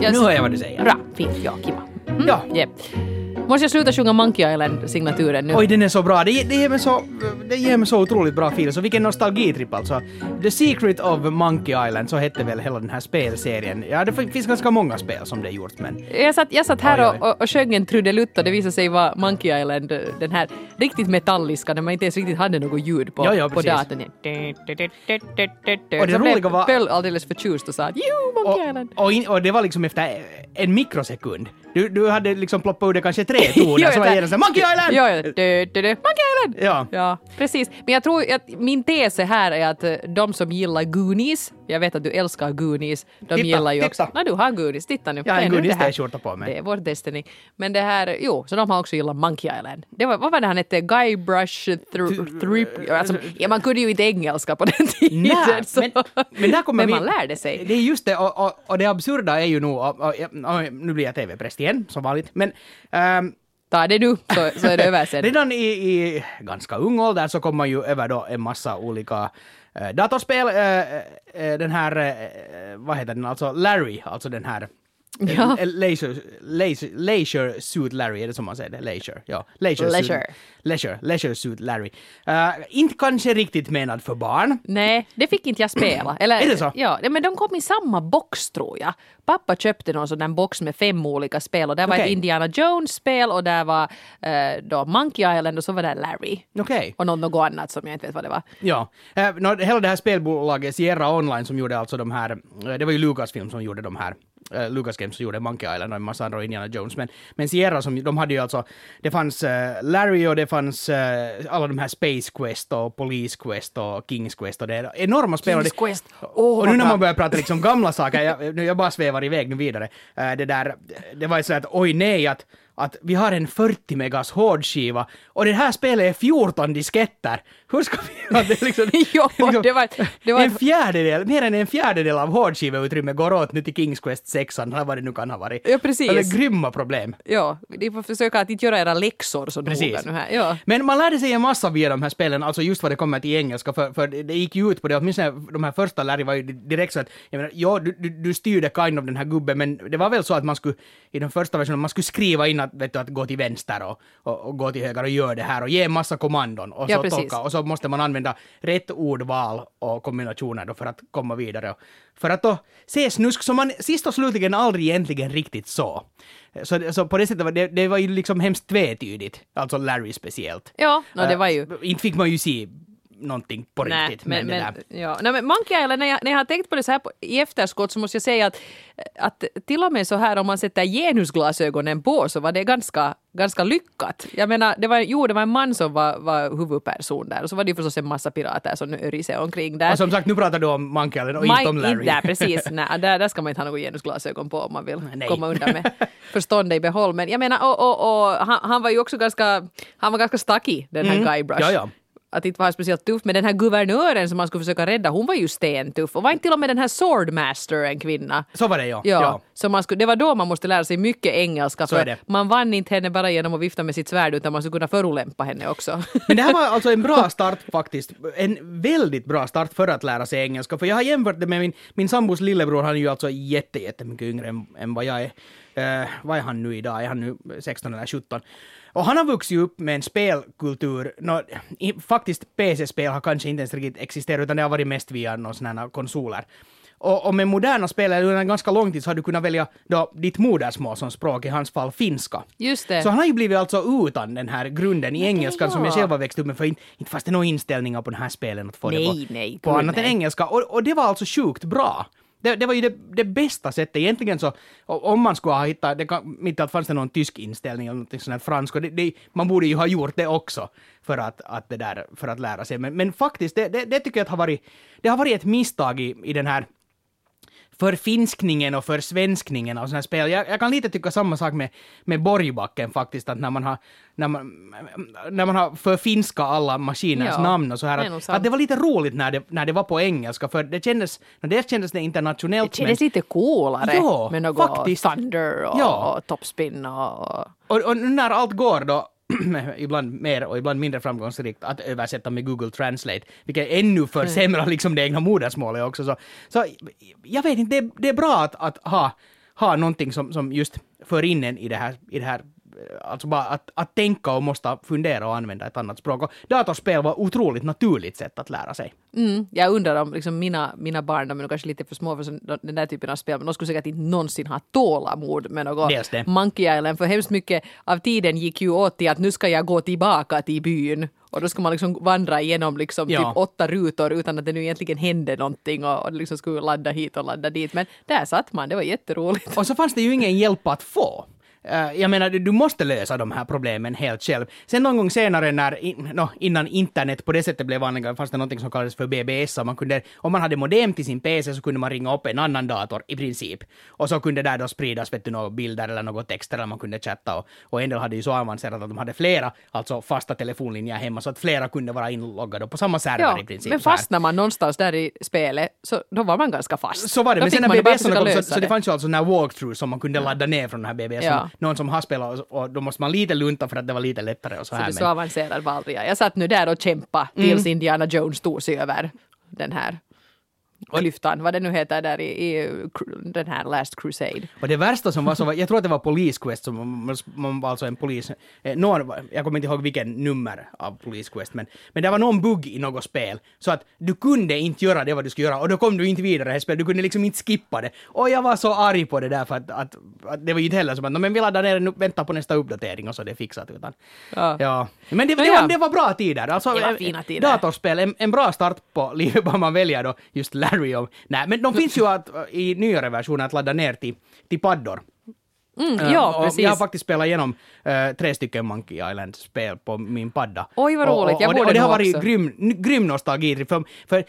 Nu hör jag vad du säger. Bra, fint, ja, kiva. Mm, Ja. Yep. Måste jag sluta sjunga Monkey Island-signaturen nu? Oj, den är så bra. Det, det, ger mig så, det ger mig så otroligt bra feeling. Så vilken nostalgitripp alltså. The Secret of Monkey Island, så hette väl hela den här spelserien. Ja, det finns ganska många spel som det är gjort, men... Jag satt, jag satt här och, och, och sjöng en trudelutt och det visade sig vara Monkey Island, den här riktigt metalliska, när man inte ens riktigt hade något ljud på, Ja, ja, på datorn. Och det Så roliga var- Pöll alldeles förtjust och sa Jo, Monkey Island! Och, och, in, och det var liksom efter en mikrosekund. Du, du hade liksom ploppat ur det kanske tre toner, var jag- det genast såhär ”Monkey Island!” Ja. Du, du, du. Monkey Island! Ja. Ja, precis. Men jag tror att min tes här är att eh, de som gillar Goonies, jag vet att du älskar Goonies, de Titta, gillar ju titta. också... Nej, du har Goonies, titta nu. Jag har en är. Goonies-t-skjorta på mig. Det är vår Destiny. Men det här, jo, så de har också gillat Monkey Island. Det var, vad var det han hette? Guybrush through... through alltså, ja, man kunde ju inte engelska på den tiden. Nej, så- men, men där kommer men vi... man lärde sig. Det är just det, och, och, och det absurda är ju nog... Och, och, nu blir jag TV-präst igen, som vanligt. Men ehm, Ta det du, så, så är det över sen. redan i, i ganska ung ålder så kom man ju över då en massa olika eh, datorspel. Eh, eh, den här, vad heter den, alltså Larry, alltså den här Ja. Eh, Leisure, leisure, leisure Suit Larry, är det som man säger det? Leisure, ja. Leisure. Leisure. Suit, leisure, leisure Suit Larry. Eh, inte kanske riktigt menad för barn. Nej, det fick inte jag spela. Eller, Är det så? Ja, men de kom i samma box tror jag. Pappa köpte någon sån där box med fem olika spel och där var ett. Indiana Jones-spel och där var eh, då Monkey Island och så var det Larry. Okej. Och något, något annat som jag inte vet vad det var. Ja, eh, nå, hela det här spelbolaget Sierra Online som gjorde alltså de här, eh, det var ju Lucasfilm som gjorde de här, eh, Lucas Games som gjorde Monkey Island och en massa andra Indiana Jones, men, men Sierra som, de hade ju alltså, det fanns eh, Larry och det fanns eh, alla de här Space Quest och Police Quest och Kings Quest och det är enorma spel. Kings Quest. Åh, och nu när man börjar prata liksom gamla saker, jag, nu jag bara svävar iväg nu vidare, det där, det var ju så att oj nej att att vi har en 40 megas hårdskiva och det här spelet är 14 disketter. Hur ska vi... Det liksom, Jo, det var- det var en fjärdedel, mer än en fjärdedel av hårdskiveutrymmet går åt nu till Kings Quest 6, eller vad det nu kan ha varit. Ja, precis. Det är grymma problem. Ja, ni får försöka att inte göra era läxor så noga nu här. Ja. Men man lärde sig en massa via de här spelen, alltså just vad det kommer till engelska, för, för det gick ju ut på det, åtminstone de här första Larry var ju direkt så att, jag menar, ja, du, du, du styrde kind of den här gubben, men det var väl så att man skulle, i den första versionen, man skulle skriva in att, vet du, att gå till vänster och, och, och gå till höger och göra det här och ge en massa kommandon och Ja, så tolka, och så måste man använda rätt ordval och kombinationer då för att komma vidare. För att då se snusk som man sist och slutligen aldrig egentligen riktigt så. Så, så på det sättet var det, det var ju liksom hemskt tvetydigt, alltså Larry speciellt. Ja, no, det var ju... Eh, Inte fick man ju se någonting på Nej, riktigt. men, men, där. ja. Nej, men Monkey Island, när jag, när jag har tänkt på det så här på, i efterskott så måste jag säga att, att till och med så här om man sätter genusglasögonen på så var det ganska, ganska lyckat. Jag menar, det var, jo, det var en man som var, var huvudperson där och så var det ju förstås en massa pirater som örjade sig omkring där. Och som sagt, nu pratar du om Monkey Island och inte om Larry. Inte, precis. Nej, där, där ska man inte ha något genusglasögon på om man vill Nej. komma undan med förstånd i behåll. Men jag menar, och, och, och, han, han var ju också ganska, han var ganska stackig, den här Guybrush. Mm. Ja, ja. Att inte var han speciellt tuff, men den här guvernören som han skulle försöka rädda, hon var ju stentuff. Och var inte till och med den här Swordmaster en kvinna? Så var det ja. Ja, ja. Så man skulle, det var då man måste lära sig mycket engelska Så för man vann inte henne bara genom att vifta med sitt svärd utan man skulle kunna förolämpa henne också. Men det här var alltså en bra start faktiskt. En väldigt bra start för att lära sig engelska. För jag har jämfört det med min, min sambos lillebror, han är ju alltså jätte, jättemycket yngre än, än vad jag är. Eh, vad är han nu idag? Är han nu 16 eller 17? Och han har vuxit upp med en spelkultur, nå, i, faktiskt PC-spel har kanske inte ens riktigt existerat utan det har varit mest via några sådana här konsoler. Och, och med moderna spel, under en ganska lång tid, så har du kunnat välja då ditt modersmål som språk, i hans fall finska. Just det. Så han har ju blivit alltså utan den här grunden i engelskan som jag ja. själv har växt upp med, för inte, inte fanns det några inställningar på den här spelen att få Nej, det på, nej, på annat än nej. engelska. Och, och det var alltså sjukt bra. Det, det var ju det, det bästa sättet. Egentligen så, om man skulle ha hittat, det kan, mitt i allt fanns det någon tysk inställning eller något sånt här fransk, och det, det, man borde ju ha gjort det också för att, att, det där, för att lära sig. Men, men faktiskt, det, det, det tycker jag att har varit, det har varit ett misstag i, i den här förfinskningen och försvenskningen av sådana här spel. Jag, jag kan lite tycka samma sak med, med Borgbacken faktiskt, att när man har, när man, när man har förfinskat alla maskiners Ja, namn och så här, att, att det var lite roligt när det, när det var på engelska, för det kändes, det kändes det internationellt. Det kändes lite coolare Ja, med något faktiskt. Thunder och, Ja. och Topspin och... Och, och när allt går då, ibland mer och ibland mindre framgångsrikt, att översätta med Google Translate, vilket ännu försämrar liksom det egna modersmålet också. Så, så jag vet inte, det, det är bra att, att ha ha någonting som, som just för in en i det här, i det här Alltså bara att, att tänka och måste fundera och använda ett annat språk. Och datorspel var otroligt naturligt sätt att lära sig. Mm, jag undrar om liksom mina, mina barn, de är kanske lite för små för den där typen av spel, men de skulle säkert inte någonsin ha tålamod med något Dels det. Monkey Island, för hemskt mycket av tiden gick ju åt till att nu ska jag gå tillbaka till byn. Och då ska man liksom vandra igenom liksom Ja. typ åtta rutor utan att det nu egentligen hände någonting och, och liksom skulle ladda hit och ladda dit. Men där satt man, det var jätteroligt. Och så fanns det ju ingen hjälp att få. Eh, jag menar, du måste lösa de här problemen helt själv. Sen någon gång senare när, in, nå, innan internet på det sättet blev vanligare, fanns det något som kallades för BBS. Och man kunde, om man hade modem till sin PC så kunde man ringa upp en annan dator i princip. Och så kunde där då spridas vet du, några bilder eller något text eller man kunde chatta. Och, och en del hade ju så avancerat att de hade flera, alltså fasta telefonlinjer hemma, så att flera kunde vara inloggade på samma server Ja, i princip. men fastnar man någonstans där i spelet så då var man ganska fast. Så var det, Då men sen när BBS kom så, så det fanns ju alltså den här walkthrough som man kunde ladda ner från den här BBS. Ja. Någon som har spelat och, och då måste man lite lunta för att det var lite lättare och så Så här. det men- så avancerad var aldrig jag. Satt nu där och kämpa Mm. tills Indiana Jones tog sig över den här klyftan, vad det nu heter där i, i den här Last Crusade. Och det värsta som var så var, jag tror att det var Police Quest som man, var alltså en polis, eh, någon, jag kommer inte ihåg vilken nummer av Police Quest, men, men det var någon bugg i något spel, så att du kunde inte göra det vad du skulle göra, och då kom du inte vidare i spelet, du kunde liksom inte skippa det. Och jag var så arg på det där för att, att, att det var ju inte heller som att, "Nå, men vi laddar ner den, vänta på nästa uppdatering och så är det fixat, utan Ja. Ja, men det, det, Nåja. var, det var bra tider. Alltså, Det var eh, fina tider. Datorspel, en, en bra start på livet vad man väljer då, just Larry och... Nej, men de finns ju att, i nyare versioner att ladda ner till, till paddor. Mm, Eh, ja, och precis. Jag har faktiskt spelat igenom eh, tre stycken Monkey Island-spel på min padda. Oj, vad Och- roligt. Och, Jag och, det, borde och det har varit också. grym, grym nostalgi. För, för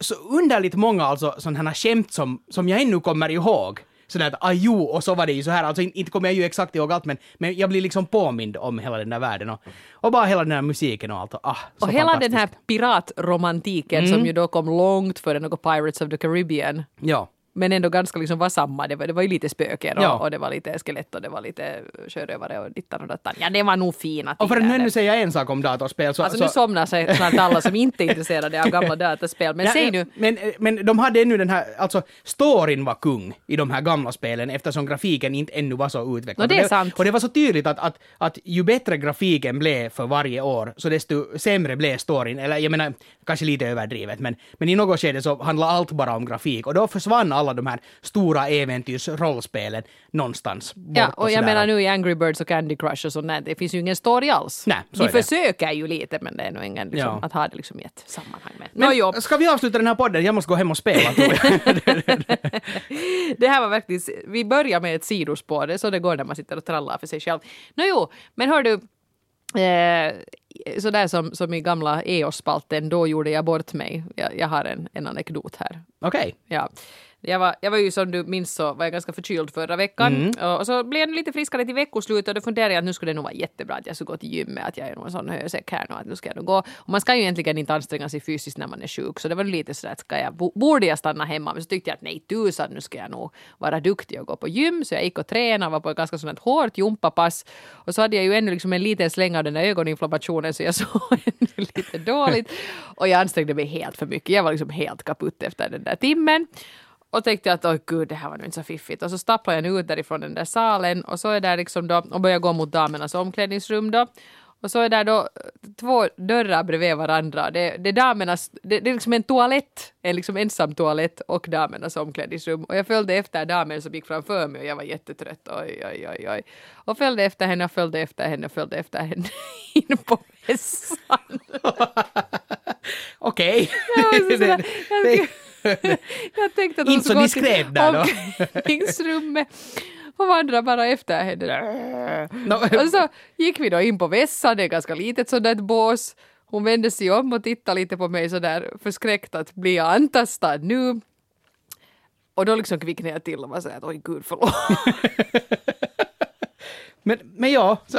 så underligt många alltså sådana här skämt som, som jag ännu kommer ihåg. Sådär att ajo, och så var det ju så här. Alltså inte, kommer jag ju exakt ihåg allt, men, men jag blir liksom påmind om hela den där världen och, och bara hela den här musiken och allt. Och, ah, Och hela den här piratromantiken Mm. som ju då kom långt före något Pirates of the Caribbean. Ja. Men ändå ganska liksom var samma. Det var, det var ju lite spöken och, Ja. och det var lite skelett och det var lite sjörövare och dittan och dattan. Ja, det var nog fina Och för att tider. ännu säga en sak om datorspel så... Alltså så nu somnar sig snart alla som inte är intresserade av gamla dataspel. Men Ja, säg nu. Men, men de hade ännu den här, alltså storyn var kung i de här gamla spelen eftersom grafiken inte ännu var så utvecklad. Nå, det är Och sant. Och det var så tydligt att, att, att ju bättre grafiken blev för varje år så desto sämre blev storyn. Eller jag menar, kanske lite överdrivet, men, men i något skede så handlade allt bara om grafik och då försvann alla de här stora äventyrsrollspelen någonstans. Ja, och jag menar nu i Angry Birds och Candy Crush och sånt där, det finns ju ingen story alls. Nej, så det. försöker ju lite, men det är nog ingen liksom, Ja. att ha det liksom i ett sammanhang med. Men Nå, jo, ska vi avsluta den här podden? Jag måste gå hem och spela. det här var verkligen, vi börjar med ett sidospår, det är så det går när man sitter och trallar för sig själv. Nå jo, men hör du, eh, sådär som, som i gamla EOS-spalten, då gjorde jag bort mig. Jag, jag har en, en anekdot här. Okej. Ja. Jag var, jag var ju som du minns så var jag ganska förkyld förra veckan Mm. och, så blev jag lite friskare till veckoslutet och då funderade jag att nu skulle det nog vara jättebra att jag skulle gå till gymmet, att jag är nog en sån hösäck här nu, att nu ska jag nog gå. Och man ska ju egentligen inte anstränga sig fysiskt när man är sjuk så det var lite sådär att ska jag, bo- borde jag stanna hemma? Men så tyckte jag att nej tusan, nu ska jag nog vara duktig och gå på gym så jag gick och tränade, var på ett ganska sånt hårt gympapass och så hade jag ju ännu liksom en liten släng av den där ögoninflammationen så jag såg ännu lite dåligt och jag ansträngde mig helt för mycket. Jag var liksom helt kaputt efter den där timmen. Och tänkte att oj gud, det här var nog inte så fiffigt. Och så stappade jag nu ut därifrån den där salen och så är där liksom då, och börjar gå mot damernas omklädningsrum då. Och så är där då eh, två dörrar bredvid varandra. Det, det är damernas, det, det är liksom en toalett, en liksom ensam toalett och damernas omklädningsrum. Och jag följde efter damen som gick framför mig och jag var jättetrött. Oj, oj, oj, oj. Och följde efter henne och följde efter henne och följde efter henne in på mässan. Okej. Sådär, jag, tänkte att Inte hon så skulle gå diskret där då. omklädningsrummet och vandra bara efter henne. No, Och så gick vi då in på vässan, det är ganska litet sådant bås. Hon vände sig om och tittade lite på mig sådär förskräckt att blir jag antastad nu? Och då liksom kvicknade jag till och var sådär att oj gud förlåt. Men, men ja, så,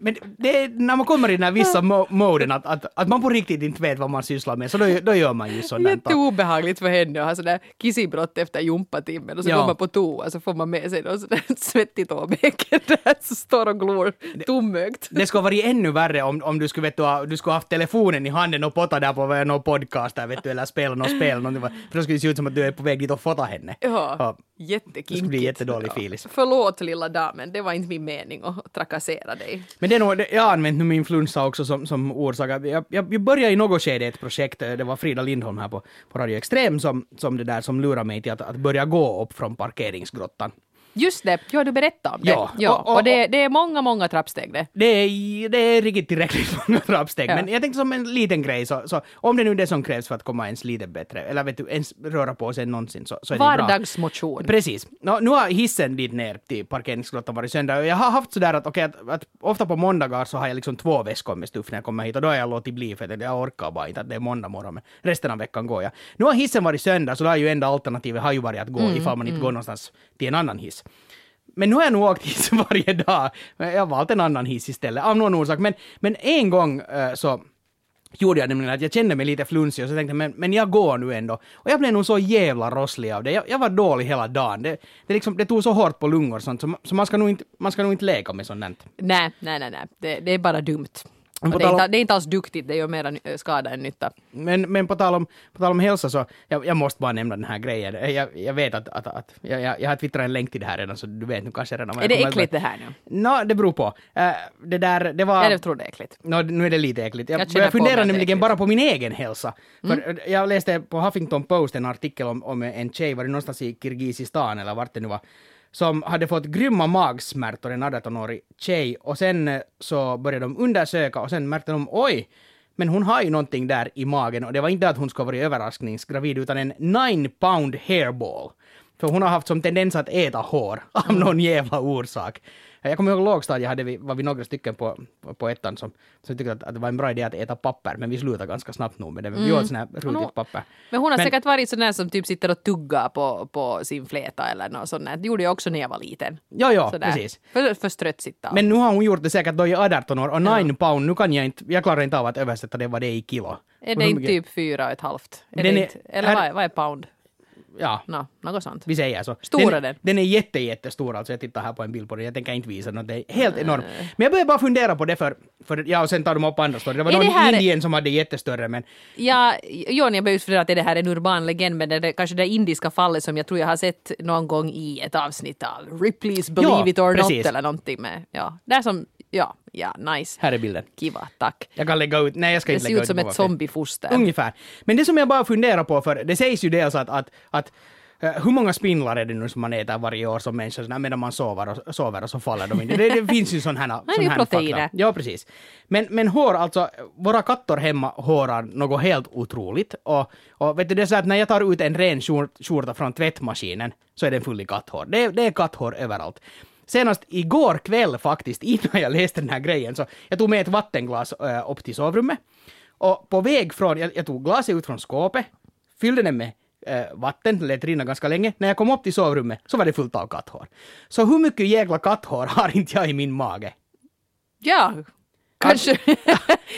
men det är när man kommer i den här vissa mo- moden att, att, att man på riktigt inte vet vad man sysslar med, så då, då gör man ju där. Jätteobehagligt för henne att ha sådär kissibrott efter gympatimmen och så Ja. går man på toa så får man med sig något sådär svettigt åbäke där som står och glor tomögt. Det skulle ha varit ännu värre om, om du skulle, vet du, du skulle ha haft telefonen i handen och potta där på någon podcast där, vet du, eller spela något spel. någonting. För då skulle det se ut som att du är på väg dit och fota henne. Ja, Ja. jättekinkigt. Det skulle bli jättedålig filis. Förlåt lilla damen, det var inte min mening att trakassera dig. Men det är nog, det- jag har använt nu min flunsa också som, som orsak. Jag, jag, jag började i något skede ett projekt, eh, det var Frida Lindholm här på, på Radio Extrem som, som det där som lurade mig till att, att börja gå upp från parkeringsgrottan. Just det, ja du berättade om det. Ja, Ja, och- och- och, det, det är många, många trappsteg det. Det är, det är riktigt tillräckligt många trappsteg, Ja. men jag tänkte som en liten grej, så, så om det nu är det som krävs för att komma ens lite bättre, eller vet du, ens röra på sig någonsin, så, så är det bra. Vardagsmotion. Precis. Nå, nu har hissen dit ner till parkeringsgrottan varit sönder och jag har haft sådär att, okej, att, att ofta på måndagar så har jag liksom två väskor med stuff när jag kommer hit och då har jag låtit bli för att jag orkar bara inte att det är måndag morgon men resten av veckan går jag. Nu har hissen varit sönder så då har ju enda alternativet har ju varit att gå ifall man inte går någonstans till en annan hiss. Men nu har jag nog åkt hiss varje dag. Jag har valt en annan hiss istället av någon orsak. Men, men en gång eh, så gjorde jag nämligen att jag kände mig lite flunsig och så tänkte jag men, men jag går nu ändå. Och jag blev nog så jävla rosslig av det. Jag, jag var dålig hela dagen. Det, det, liksom, det tog så hårt på lungor och sånt så, så man, ska nog inte, man ska nog inte leka med sånt. Nej, nej, nej, nej. Det, det är bara dumt. Och det, är inte, det är inte alls duktigt, det gör mera ny- skada än nytta. Men, men på, tal om, på tal om hälsa så, jag, jag måste bara nämna den här grejen. Jag, jag vet att, att, att jag, jag, har twittrat en länk till det här redan så du vet nu kanske redan Är det kommer att- äckligt det här nu? Nå, det beror på. Eh, det där, det var... Jag tror det är äckligt. Nå, nu är det lite äckligt. Jag, Jag jag funderar nämligen äckligt. bara på min egen hälsa. För jag läste på Huffington Post en artikel om, om en tjej, var det någonstans i Kirgizistan eller vart det nu var, som hade fått grymma magsmärtor, en 18-årig tjej, och sen eh, så började de undersöka och sen märkte de oj, men hon har ju någonting där i magen och det var inte att hon skulle varit överraskningsgravid utan en 9 pound hairball. För hon har haft som tendens att äta hår av någon jävla orsak. Jag kommer ihåg lågstadiet hade vi, var vi några stycken på, på, ettan som, som tyckte att, att det var en bra idé att äta papper, men vi slutade ganska snabbt nog med det. Vi åt sån här rutigt papper. Men hon har Men- säkert varit sån där som typ sitter och tuggar på, på sin fläta eller något sånt. Det gjorde jag också när jag var liten. Ja, ja, Sådär. precis. För, för ströttsitta. Men nu har hon gjort det säkert då i 18 år och 9 pound, nu kan jag inte, jag klarar inte av att översätta det vad det är i kilo. är det inte typ fyra och ett halvt? Är det inte, eller vad, är, vad är pound? Ja, Nå, något sånt. vi säger så. Stora den, den. Den är jätte, jättestor alltså. Jag tittar här på en bild på den. Jag tänker inte visa den. Det är helt enormt. Men jag började bara fundera på det för, för ja, och sen tar de upp andra stories. Det var Är någon det här- Indien som hade jättestörre, men Ja, Jon, jag började fundera att är det här en urban legend, men det är kanske det indiska fallet som jag tror jag har sett någon gång i ett avsnitt av Ripley's Believe Ja, It or precis. Not eller någonting med, ja, där som, ja, ja, nice. här är bilden. Kiva, tack. Jag kan lägga ut, nej jag ska Det inte ser lägga ut som på ett vår- zombiefoster. Ungefär. Men det som jag bara funderar på, för det sägs ju dels att, att, att eh, hur många spindlar är det nu som man äter varje år som människa sådär, medan man sover och, sover och så faller de inte? Det, det finns ju sån här, det är sån ju här proteiner. fakta. Ja, precis. Men, men hår, alltså, våra katter hemma hårar något helt otroligt. Och, och vet du, det är så att när jag tar ut en ren skjort- skjorta från tvättmaskinen så är den full i katthår. Det, är- det är katthår överallt. Senast igår kväll faktiskt, innan jag läste den här grejen, så jag tog med ett vattenglas äh, upp till sovrummet. Och på väg från, jag, jag tog glaset ut från skåpet, fyllde den med äh, vatten, lät rinna ganska länge. När jag kom upp till sovrummet så var det fullt av katthår. Så hur mycket jäkla katthår har inte jag i min mage? Ja, kanske,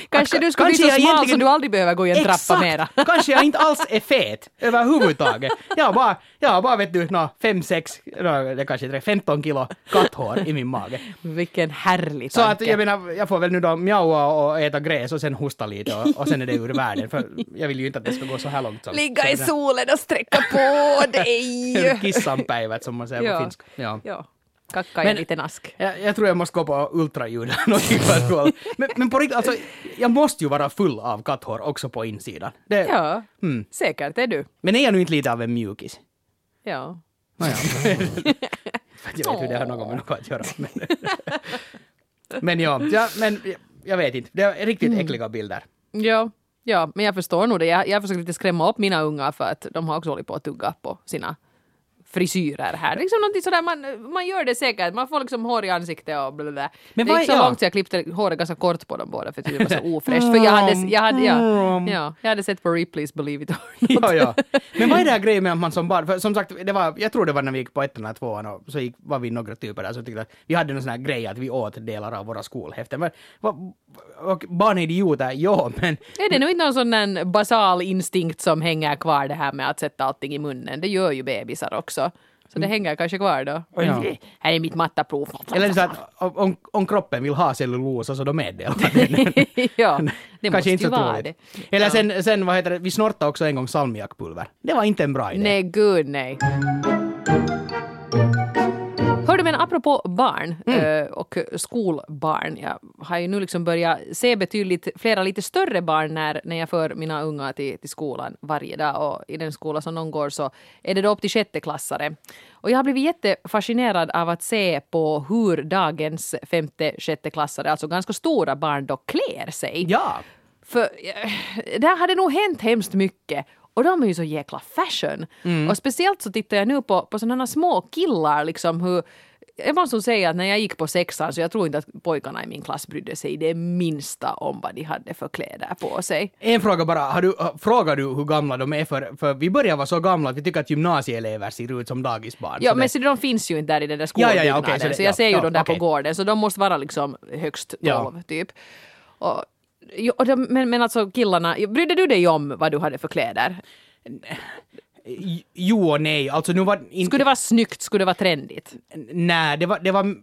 kanske du kanske bli så smal egentligen- så du aldrig behöver gå i en trappa mera. Kanske jag inte alls är fet överhuvudtaget. Jag har bara, jag har bara vet du, nå, fem, sex, nå, det kanske är 15 kilo katthår i min mage. Vilken härlig Så att tanke. jag menar, jag får väl nu då mjaua och äta gräs och sen hosta lite och, och sen är det ur världen. För jag vill ju inte att det ska gå så här långt som... Ligga i solen och sträcka på dig. Kissanpäivät som man säger på finska. Ja. ja, kacka i en liten ask. Jag, jag tror jag måste gå på ultraljud. Men, men på riktigt, alltså, jag måste ju vara full av katthår också på insidan. Det, Ja, Mm. säkert är du. Men är jag nu inte lite av en mjukis? Ja. Nåja. Jag vet hur det har något med något att göra. Men, men ja, ja, men jag- jag vet inte. Det är riktigt äckliga bilder. Ja, ja, men jag förstår nog det. Jag, jag försöker lite skrämma upp mina ungar för att de har också hållit på att tugga på sina frisyrer här. Liksom någonting sådär, man, man gör det säkert, man får liksom hår i ansiktet och blablabla. Men det gick så ja. långt så jag klippte håret ganska kort på dem båda för att det var så ofräscht. För jag hade, jag hade, ja, ja, jag hade sett på Ripleys Believe It or Not. ja, ja. Men vad är det här grejen med att man som barn, för som sagt, det var, jag tror det var när vi gick på ettan eller tvåan och så gick, var vi några typer där som tyckte att vi hade en sån här grej att vi åt delar av våra skolhäften. Men, vad, och barn är idioter, ja, men Är det nog inte någon sån basal instinkt som hänger kvar det här med att sätta allting i munnen? Det gör ju bebisar också. Så det hänger kanske kvar då. Ja. Här är mitt mattaprov. eller så att om, om kroppen vill ha cellulosa så då meddelar den. ja, det måste ju vara det. Eller Ja. sen, sen, vad heter det, vi snortade också en gång salmiakpulver. Det var inte en bra idé. Nej, gud nej. Hörde men apropå barn Mm. eh, och skolbarn. Jag har ju nu liksom börjat se betydligt flera lite större barn när, när jag för mina unga till, till skolan varje dag. Och i den skola som de går så är det då upp till sjätteklassare. Och jag har blivit jättefascinerad av att se på hur dagens femte, sjätteklassare, alltså ganska stora barn, då klär sig. Ja, För eh, där hade nog hänt hemskt mycket. Och de är ju så jäkla fashion. Och speciellt så tittar jag nu på, på sådana små killar, liksom hur jag måste nog säga att när jag gick på sexan så jag tror inte att pojkarna i min klass brydde sig det minsta om vad de hade för kläder på sig. En fråga bara, har du, frågar du hur gamla de är? För, för vi börjar vara så gamla att vi tycker att gymnasieelever ser ut som dagisbarn. Ja men det- så de finns ju inte där i den där Ja, ja, skolbyggnaden. ja, okej, så det- så jag ja, ser ju ja, dem där okej. på gården så de måste vara liksom högst 12 Ja. typ. Och, och de, men, men alltså killarna, brydde du dig om vad du hade för kläder? Jo och nej, alltså nu var inte... Skulle det vara snyggt? Skulle det vara trendigt? Nej, det var, det var,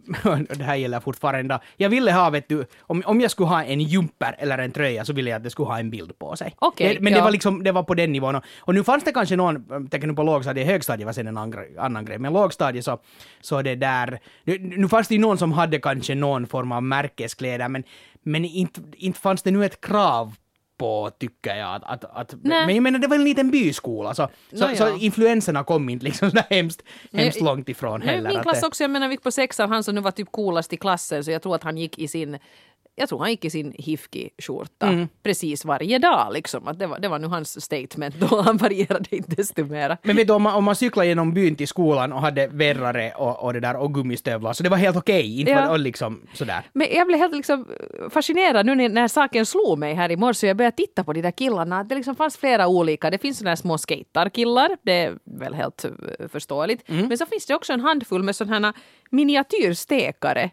det här gäller fortfarande. Jag ville ha, vet du, om, om jag skulle ha en jumper eller en tröja så ville jag att det skulle ha en bild på sig. Okej, det, men det ja. var liksom, det var på den nivån. Och, nu fanns det kanske någon, jag tänker nu på lågstadiet, högstadiet var sen en annan, grej- annan grej, men lågstadiet så, så det där, nu, nu fanns det ju någon som hade kanske någon form av märkeskläder, men, men inte, inte fanns det nu ett krav på, tycker jag. Att, att, att, Nej. men jag menar, det var en liten byskola, så, så, så ja. influenserna kom inte liksom så där hemskt, hemskt Nej, långt ifrån Nej, heller. min att klass också, jag menar vi gick på sexan, han som nu var typ coolast i klassen så jag tror att han gick i sin jag tror han gick i sin hifki-skjorta Mm. precis varje dag. Liksom. Att det, var, det var nu hans statement då. Han varierade inte desto mera. Men vet du, om man, om man cyklade genom byn till skolan och hade verrare och, och det där och gummistövlar, så det var helt okej. Inte Ja. liksom sådär. Men jag blev helt liksom fascinerad nu när, när saken slog mig här i morse. Jag började titta på de där killarna. Det liksom fanns flera olika. Det finns sådana här små skaterkillar. Det är väl helt eh, förståeligt. Mm. Men så finns det också en handfull med sådana här miniatyrstekare.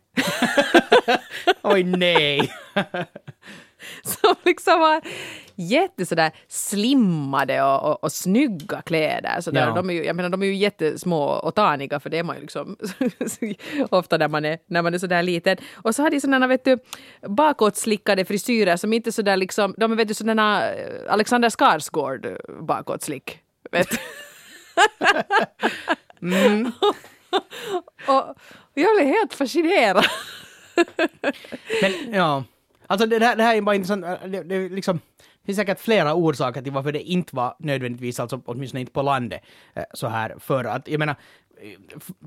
Oj nej! som liksom var jätte sådär slimmade och, och, och snygga kläder. Sådär. Ja. De, är ju, jag menar, de är ju jättesmå och taniga för det är man ju liksom ofta när man är, när man är sådär liten. Och så har de sådana vet du, bakåtslickade frisyrer som inte sådär liksom, de är vet du sådana eh, Alexander Skarsgård bakåtslick. Vet? Mm och, och jag blev helt fascinerad. Men ja, alltså det här, det här är bara intressant. Äh, det, det, liksom, det finns säkert flera orsaker till varför det inte var nödvändigtvis, alltså åtminstone inte på landet, eh, så här för att, jag menar,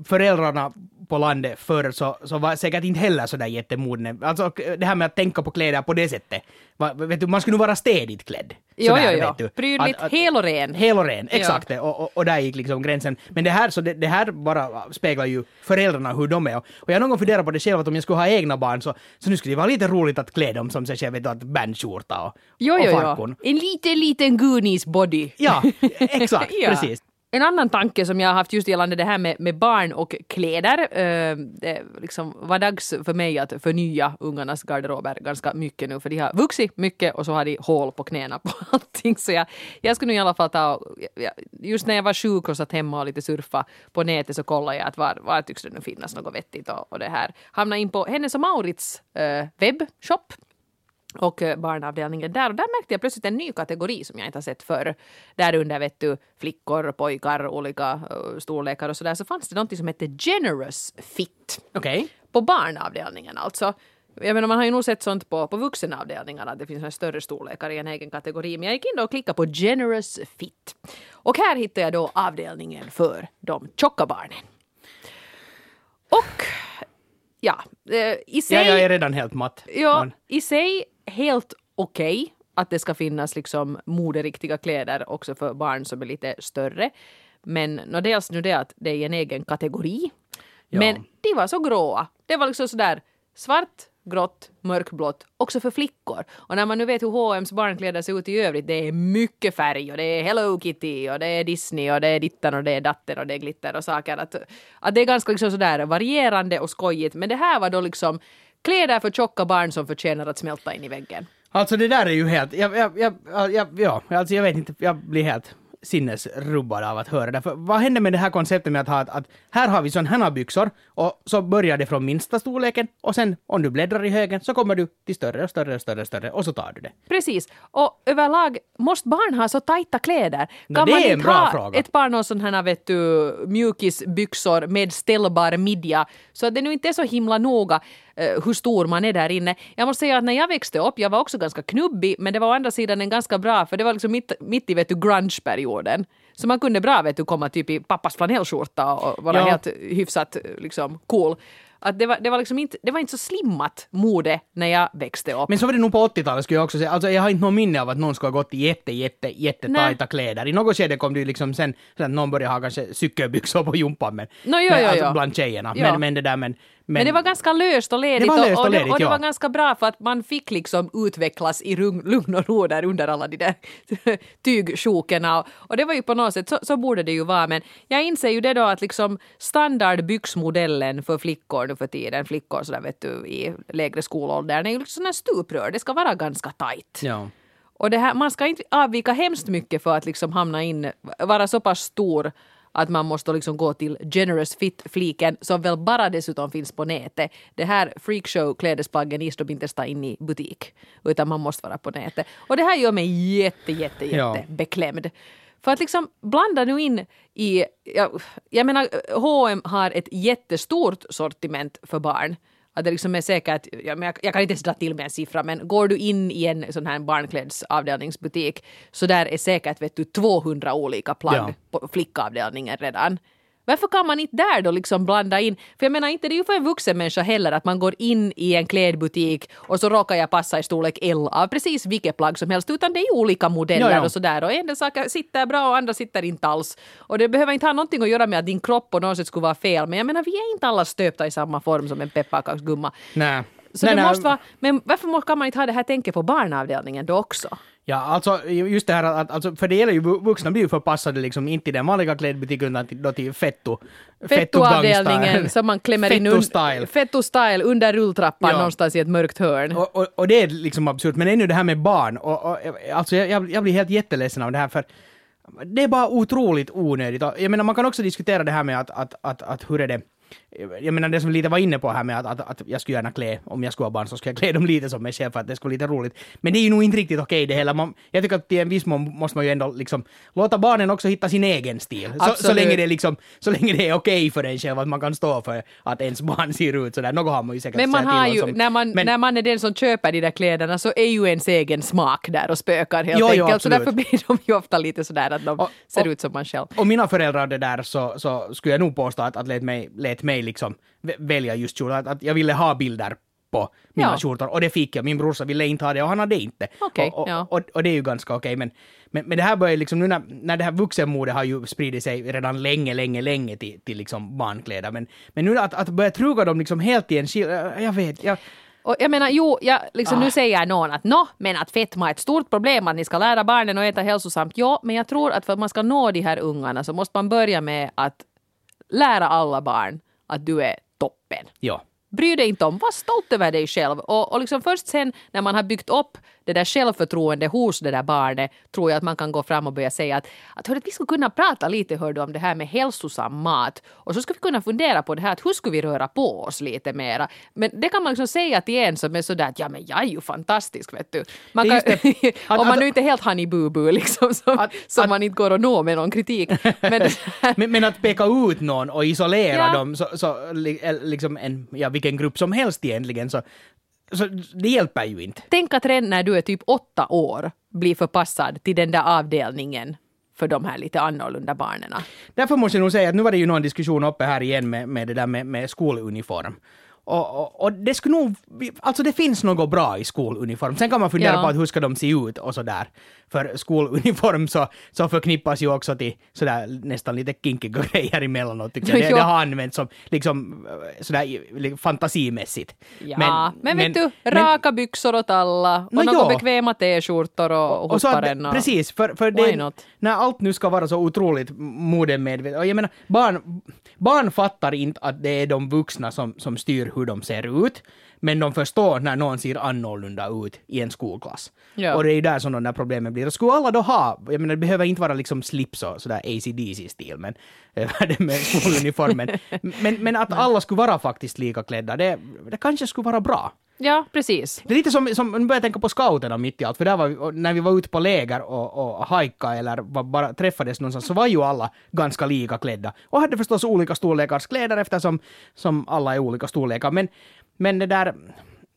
föräldrarna på landet förr så, så var säkert inte heller sådär jättemodna. Alltså det här med att tänka på kläder på det sättet. Va, vet du, man skulle nog vara städigt klädd. Jo, Sådär, jo, jo. Prydligt, Att- att- hel och ren. Hel och ren, exakt. det. Och, och, och där gick liksom gränsen. Men det här, så det, det här bara speglar ju föräldrarna hur de är. Och jag har någon gång funderat på det själv att om jag skulle ha egna barn så, så nu skulle det vara lite roligt att klä dem som sig själv, vet du, att bandskjorta och, Jo, och jo, jo. farkon. En liten, liten Goonies body. Ja, exakt, Ja. precis. En annan tanke som jag har haft just gällande det här med, med barn och kläder. Eh, det liksom var dags för mig att förnya ungarnas garderober ganska mycket nu för de har vuxit mycket och så har de hål på knäna på allting. Så jag, jag skulle nu i alla fall ta och, just när jag var sjuk och satt hemma och lite surfa på nätet så kollade jag att var, var tycks det nu finnas något vettigt och, och det här. Hamnade in på Hennes och Maurits eh, webbshop och eh, barnavdelningen där. Och där märkte jag plötsligt en ny kategori som jag inte har sett förr. Där under vet du, flickor, pojkar, olika uh, storlekar och sådär så fanns det någonting som hette Generous Fit. Okej. På barnavdelningen alltså. Jag menar, man har ju nog sett sånt på, på vuxenavdelningarna, att det finns större storlekar i en egen kategori. Men jag gick in och klickade på Generous Fit. Och här hittade jag då avdelningen för de tjocka barnen. Och ja, eh, i sig... Ja, jag är redan helt matt. Ja, i sig helt okej att det ska finnas liksom moderiktiga kläder också för barn som är lite större. Men no, dels nu det att det är en egen kategori. Ja. Men de var så gråa. Det var liksom sådär svart, grått, mörkblått, också för flickor. Och när man nu vet hur H&M's barnkläder ser ut i övrigt, det är mycket färg och det är Hello Kitty och det är Disney och det är dittan och det är datten och det är glitter och saker. Att, att det är ganska liksom sådär varierande och skojigt. Men det här var då liksom kläder för tjocka barn som förtjänar att smälta in i väggen. Alltså det där är ju helt, jag, jag, jag, jag, ja, alltså jag vet inte, jag blir helt sinnesrubbad av att höra det. För vad händer med det här konceptet med att ha att, att här har vi sådana här byxor och så börjar det från minsta storleken och sen om du bläddrar i högen så kommer du till större och större och större och större och så tar du det. Precis. Och överlag, måste barn ha så tajta kläder? No, kan det man är en inte bra ha fråga. ett par någon sån här vet du, mjukisbyxor med ställbar midja så att det nu inte är så himla noga eh, hur stor man är där inne. Jag måste säga att när jag växte upp, jag var också ganska knubbig men det var å andra sidan en ganska bra för det var liksom mitt, mitt i vet du grunge-perioden. Så man kunde bra vet du komma typ i pappas flanellskjorta och vara Ja. helt hyfsat liksom cool. Att det var, det var liksom inte, det var inte så slimmat mode när jag växte upp. Men så var det nog på 80-talet skulle jag också säga. Alltså jag har inte något minne av att någon skulle ha gått i jätte, jätte, jättetajta kläder. I något skede kom det ju liksom sen, sen att någon började ha kanske cykelbyxor på jumpan men, Nå, jo, men jo, alltså jo. bland tjejerna. Men, men det där men, Men det var ganska löst och ledigt. Det var löst och och, det, ledigt, och det ja. var ganska bra för att man fick liksom utvecklas i lugn, och ro där under alla de där tygsjokerna. Och, och det var ju på något sätt, så, så borde det ju vara. Men jag inser ju det då att liksom standardbyxmodellen för flickor nu för tiden, flickor sådär vet du i lägre skolåldern, är ju liksom här stuprör. Det ska vara ganska tajt. Ja. Och det här, man ska inte avvika hemskt mycket för att liksom hamna in, vara så pass stor att man måste liksom gå till generous fit-fliken som väl bara dessutom finns på nätet. Det här freakshow-klädesplaggen is de inte ens ta in i butik utan man måste vara på nätet. Och det här gör mig jätte, jätte, jätte Ja. beklämd. För att liksom blanda nu in i, jag, jag menar H&M har ett jättestort sortiment för barn. Att det liksom är säkert, ja, men jag, jag kan inte ens dra till med en siffra, men går du in i en sån här barnklädsavdelningsbutik så där är säkert vet du 200 olika plagg Ja. på flickavdelningen redan. Varför kan man inte där då liksom blanda in? För jag menar inte det är ju för en vuxen människa heller att man går in i en klädbutik och så råkar jag passa i storlek L av precis vilket plagg som helst utan det är ju olika modeller Ja, ja. och sådär och en del saker sitter bra och andra sitter inte alls. Och det behöver inte ha någonting att göra med att din kropp på något sätt skulle vara fel men jag menar vi är inte alla stöpta i samma form som en pepparkaksgumma. Nej. Så nej, det nej. måste vara, men varför kan man inte ha det här tänket på barnavdelningen då också? Ja, alltså just det här att, alltså, för det gäller ju, vu- vuxna blir ju förpassade liksom inte till den vanliga klädbutiken utan till, då till fetto. Fettoavdelningen som man klämmer in Fetto-style. Fetto-style under rulltrappan Ja. någonstans i ett mörkt hörn. Och, och, och det är liksom absurt, men ännu det här med barn. Och, och, alltså jag, jag, blir helt jätteledsen av det här för det är bara otroligt onödigt. Jag menar man kan också diskutera det här med att, att, att, att hur är det jag menar det som lite var inne på här med att, att, att jag skulle gärna klä, om jag skulle ha barn så skulle jag klä dem lite som mig själv för att det skulle vara lite roligt. Men det är ju nog inte riktigt okej det hela. Man, jag tycker att till en viss mån måste man ju ändå liksom låta barnen också hitta sin egen stil. Så, så länge det är liksom, så länge det är okej för en själv att man kan stå för att ens barn ser ut sådär. Något har man ju säkert Men man har ju, om som- när, man, men- när man är den som köper de där kläderna så är ju ens egen smak där och spökar helt Jo, jo, enkelt. så absolut. därför blir de ju ofta lite sådär att de Och- ser och- ut som man själv. Och mina föräldrar det där så, så skulle jag nog påstå att, att lät, mig, lät mig liksom vä- välja just kjol. Att, att jag ville ha bilder på mina Ja. skjortor och det fick jag. Min brorsa ville inte ha det och han hade inte. Okej, och, och, ja. och, och det är ju ganska okej. Men, men, men det här börjar liksom nu när, när det här vuxenmodet har ju spridit sig redan länge, länge, länge till, till liksom barnkläder. Men, men nu att, att börja truga dem liksom helt i en skil, jag vet, jag, Och jag menar, jo, jag, liksom, Ah. nu säger någon att nå, men att fetma är ett stort problem, att ni ska lära barnen att äta hälsosamt. Ja, men jag tror att för att man ska nå de här ungarna så måste man börja med att lära alla barn att du är toppen. ja. Bry dig inte om, var stolt över dig själv. Och, och liksom först sen när man har byggt upp det där självförtroendet hos det där barnet tror jag att man kan gå fram och börja säga att, att hörde, vi skulle kunna prata lite hör du, om det här med hälsosam mat och så ska vi kunna fundera på det här att hur skulle vi röra på oss lite mera. Men det kan man liksom säga till en som är sådär att ja men jag är ju fantastisk vet du. Man kan. Att- om man nu inte är helt honey boo boo liksom som, Att- som att- man inte går att nå med någon kritik. Men Men, men att peka ut någon och isolera Ja. dem, så, så eh, liksom en, ja, vilken grupp som helst egentligen, så, så det hjälper ju inte. Tänk att redan när du är typ åtta år blir förpassad till den där avdelningen för de här lite annorlunda barnen. Därför måste jag nog säga att nu var det ju någon diskussion uppe här igen med, med det där med, med skoluniform. Och, och, och det skulle nog, alltså det finns något bra i skoluniform. Sen kan man fundera Ja. på att hur ska de se ut och sådär. För skoluniform så, så förknippas ju också till sådär nästan lite kinkiga grejer emellanåt tycker jag. Det, det har använts som liksom eh, sådär fantasimässigt. Ja, men, vet du, raka byxor åt alla och Nå, några bekväma t-skjortor och, och. Och, precis, för, för det, när allt nu ska vara så otroligt modemedvetet, och jag menar, barn, barn fattar inte att det är de vuxna som, som styr hur de ser ut, men de förstår när någon ser annorlunda ut i en skolklass. Ja. Och det är ju där som de där problemen blir. Och skulle alla då ha, jag menar det behöver inte vara liksom slips och sådär ACDC-stil, men eh, det med skoluniformen. men, men att alla skulle vara faktiskt lika klädda, det, det kanske skulle vara bra. Ja, precis. Det är lite som, som nu börjar jag tänka på scouterna mitt i allt, för där var vi, när vi var ute på läger och, och hajka eller var, bara träffades någonstans så var ju alla ganska lika klädda. Och hade förstås olika storlekars kläder eftersom som alla är olika storlekar. Men, men det där...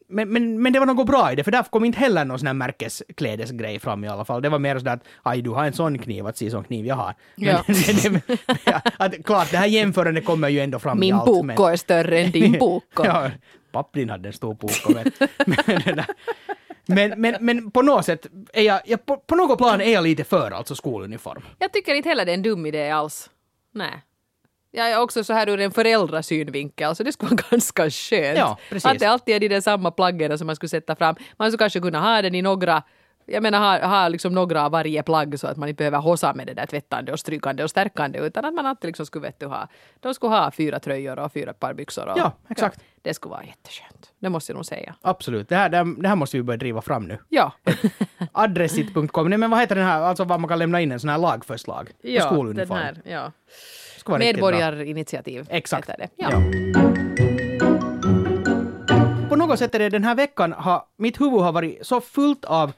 Men, men, men det var något bra i det, för där kom inte heller någon sån här märkesklädesgrej fram i alla fall. Det var mer sådär att aj, du har en sån kniv, att se sån kniv jag har. Men, Ja. att, klart, det här jämförandet kommer ju ändå fram i Min allt. men- är större än din boko. ja, pappdin hade en stor bok. Men, men, men, men, men på något sätt, är jag, jag, på, på något plan är jag lite för alltså skoluniform. Jag tycker inte heller det är en dum idé alls. Nej. Jag är också så här ur en föräldrasynvinkel, så det skulle vara ganska skönt. Ja, precis. Att det alltid är de där samma plaggen som man skulle sätta fram. Man skulle kanske kunna ha den i några jag menar ha, ha liksom några av varje plagg så att man inte behöver hossa med det där tvättande och strykande och stärkande utan att man alltid liksom skulle vet du, ha, de skulle ha fyra tröjor och fyra par byxor. Och, Ja, exakt. det skulle vara jätteskönt. Det måste jag nog säga. Absolut, det här, det, det här måste vi börja driva fram nu. Ja. Adressit.com, nej men vad heter den här, alltså vad man kan lämna in en sån här lagförslag på ja, den skoluniform. här, ja. Medborgarinitiativ Exakt. heter det. Ja. Ja. På något sätt är det den här veckan har mitt huvud har varit så fullt av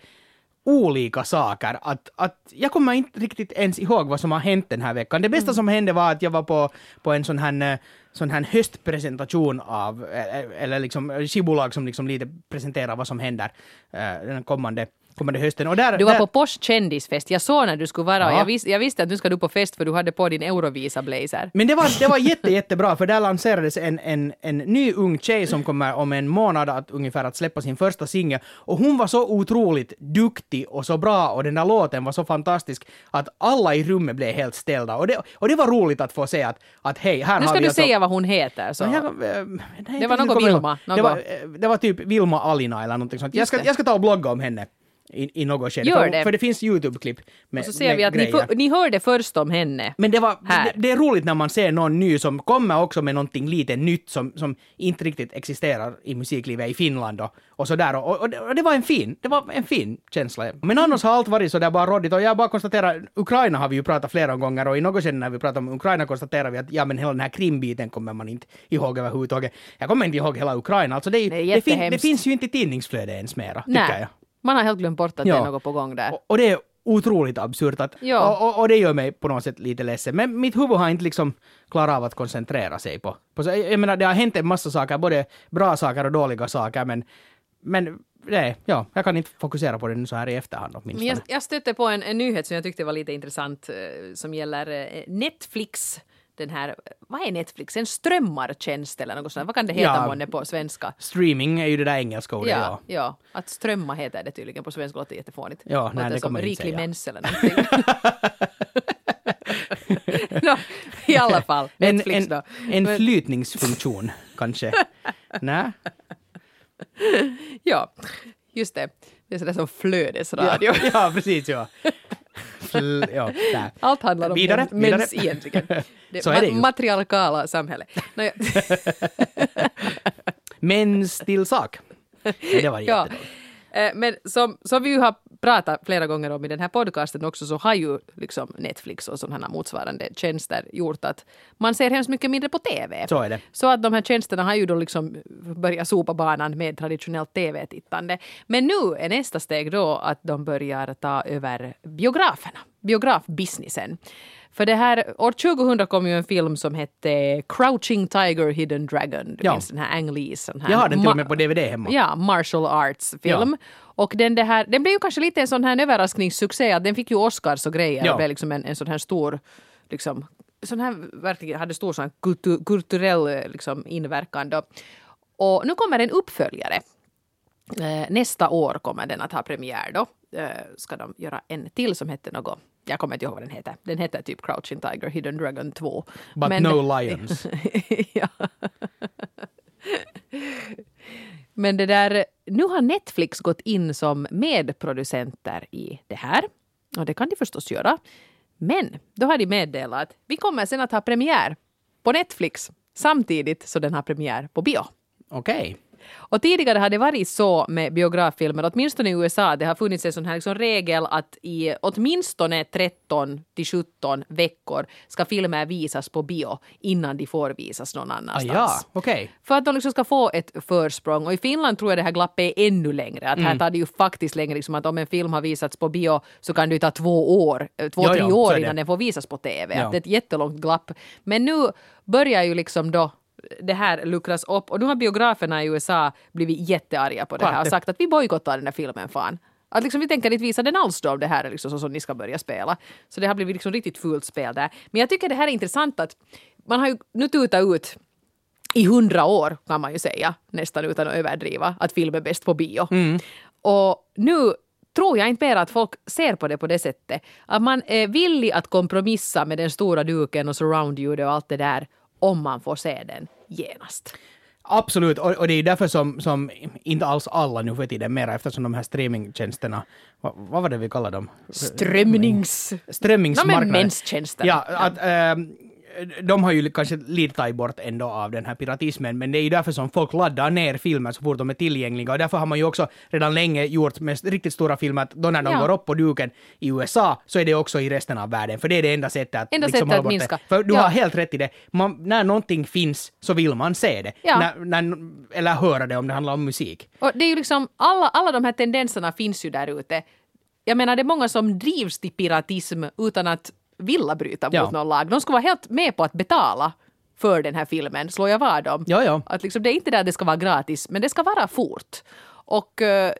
olika saker att, att jag kommer inte riktigt ens ihåg vad som har hänt den här veckan. Det Mm. bästa som hände var att jag var på, på en sån här, eh, sån här höstpresentation av, eh, eller liksom skivbolag som liksom lite presenterar vad som händer eh, den kommande, kommande hösten. Och där, Du var där, på Post kändisfest. Jag såg när du skulle vara och Ja. jag, vis, jag visste att nu ska du på fest för du hade på din Eurovisa-blazer. Men det var, det var jätte, jättebra, för där lanserades en, en, en ny ung tjej som kommer om en månad att ungefär att släppa sin första singel. Och hon var så otroligt duktig och så bra och den där låten var så fantastisk att alla i rummet blev helt ställda. Och det, och det var roligt att få se att, att hej, här Nu har ska vi du alltså... säga vad hon heter. Så. Jag, eh, nej, Det var något Vilma. Det var, eh, det var typ Vilma Alina eller någonting sånt. Jag ska, jag ska ta och blogga om henne i, i något skede. Gör för, det. för det finns YouTube-klipp med, och så ser vi att ni, för, ni hörde först om henne. Men det, var, Här. det, det är roligt när man ser någon ny som kommer också med någonting lite nytt som, som inte riktigt existerar i musiklivet i Finland och, och sådär. Och, och, det, och det var en fin, det var en fin känsla. Men annars har allt varit sådär bara råddigt och jag bara konstaterar, Ukraina har vi ju pratat flera gånger och i något skede när vi pratar om Ukraina konstaterar vi att ja men hela den här krimbiten kommer man inte ihåg överhuvudtaget. Jag kommer inte ihåg hela Ukraina, alltså det, är, Det fin, det finns ju inte i tidningsflödet ens mera, tycker Nej, jag. Man har helt glömt bort att det Ja. är något på gång där. Och, och det är otroligt absurt att, Ja. och, och, och det gör mig på något sätt lite ledsen. Men mitt huvud har inte liksom klarat av att koncentrera sig på, på så, jag menar det har hänt en massa saker, både bra saker och dåliga saker, men, men nej, ja, jag kan inte fokusera på det nu så här i efterhand Men åtminstone. jag, jag stötte på en, en nyhet som jag tyckte var lite intressant eh, som gäller eh, Netflix. Den här, vad är Netflix? En strömmartjänst eller något sånt? Vad kan det heta Ja. månne på svenska? Streaming är ju det där engelska ordet, Ja, ja. ja, att strömma heter det tydligen på svenska låter jättefånigt. Ja, låter nej, det som riklig säga. mens eller någonting. no, I alla fall, En, Netflix en, då. en Men- flytningsfunktion, kanske. Nej? Ja, just det. Det är sådär som flödesradio. Ja, ja, precis, ja. Ja, där. Allt handlar om Vidare, men- vidare. mens egentligen. Det Så är det ju. Matriarkala samhälle. Nåja, Men still sak. Ja, det var ja. Eh, Men som, som vi ju har pratat flera gånger om i den här podcasten också så har ju liksom Netflix och sådana motsvarande tjänster gjort att man ser hemskt mycket mindre på TV. Så är det. Så att de här tjänsterna har ju då liksom börjat sopa banan med traditionellt TV-tittande. Men nu är nästa steg då att de börjar ta över biograferna, biografbusinessen. För det här, år 2000 kom ju en film som hette Crouching Tiger, Hidden Dragon. Du Ja. minns den här Ang Lees. sån här Jag har den till och med på DVD hemma. Ja, martial arts-film. Och den, det här, den blev ju kanske lite en sån här överraskningssuccé att den fick ju Oscars och grejer. Ja. Det blev liksom en, en sån här stor, liksom, sån här verkligen hade stor sån här kultu, kulturell eh, liksom, inverkan då. Och nu kommer en uppföljare. Eh, nästa år kommer den att ha premiär då. Eh, ska de göra en till som heter något jag kommer inte ihåg vad den heter. Den heter typ Crouching Tiger, Hidden Dragon 2. But Men, no lions. ja. Men det där, nu har Netflix gått in som medproducenter i det här. Och det kan de förstås göra. Men då har de meddelat att vi kommer sen att ha premiär på Netflix samtidigt som den har premiär på bio. Okej. Okay. Och tidigare har det varit så med biograffilmer, åtminstone i USA, det har funnits en sån här liksom regel att i åtminstone 13 till 17 veckor ska filmer visas på bio innan de får visas någon annanstans. Ah, ja, okay. För att de liksom ska få ett försprång. Och i Finland tror jag det här glappet är ännu längre. Att mm. här tar det ju faktiskt längre, liksom att om en film har visats på bio så kan det ta två år, eh, två, jo, tre jo, år innan den får visas på TV. Ja. Det är ett jättelångt glapp. Men nu börjar ju liksom då det här luckras upp och nu har biograferna i USA blivit jättearga på det här och sagt att vi bojkottar den där filmen fan. Att liksom vi tänker inte visa den alls då om det här är liksom så som ni ska börja spela. Så det har blivit liksom riktigt fult spel där. Men jag tycker det här är intressant att man har ju nu tutat ut i hundra år kan man ju säga, nästan utan att överdriva, att film är bäst på bio. Mm. Och nu tror jag inte mer att folk ser på det på det sättet. Att man är villig att kompromissa med den stora duken och surround-ljudet och allt det där om man får se den genast. Absolut, och, och, det är därför som, som inte alls alla nu för tiden mera eftersom de här streamingtjänsterna, vad, vad var det vi kallade dem? Strömnings... Strömmingsmarknaden. No, menstjänster. Ja, att, äh, de har ju kanske lite tagit bort ändå av den här piratismen, men det är ju därför som folk laddar ner filmer så fort de är tillgängliga och därför har man ju också redan länge gjort med riktigt stora filmer att då när de ja. går upp på duken i USA så är det också i resten av världen, för det är det enda sättet att... Enda liksom sättet att minska. Det. För du ja. har helt rätt i det, man, när någonting finns så vill man se det. Ja. När, när, eller höra det om det handlar om musik. Och det är ju liksom, alla, alla de här tendenserna finns ju där ute. Jag menar det är många som drivs till piratism utan att vilja bryta mot ja. någon lag. De skulle vara helt med på att betala för den här filmen, slår jag vad om. Ja, ja. Att liksom, det är inte där det ska vara gratis, men det ska vara fort. Och uh,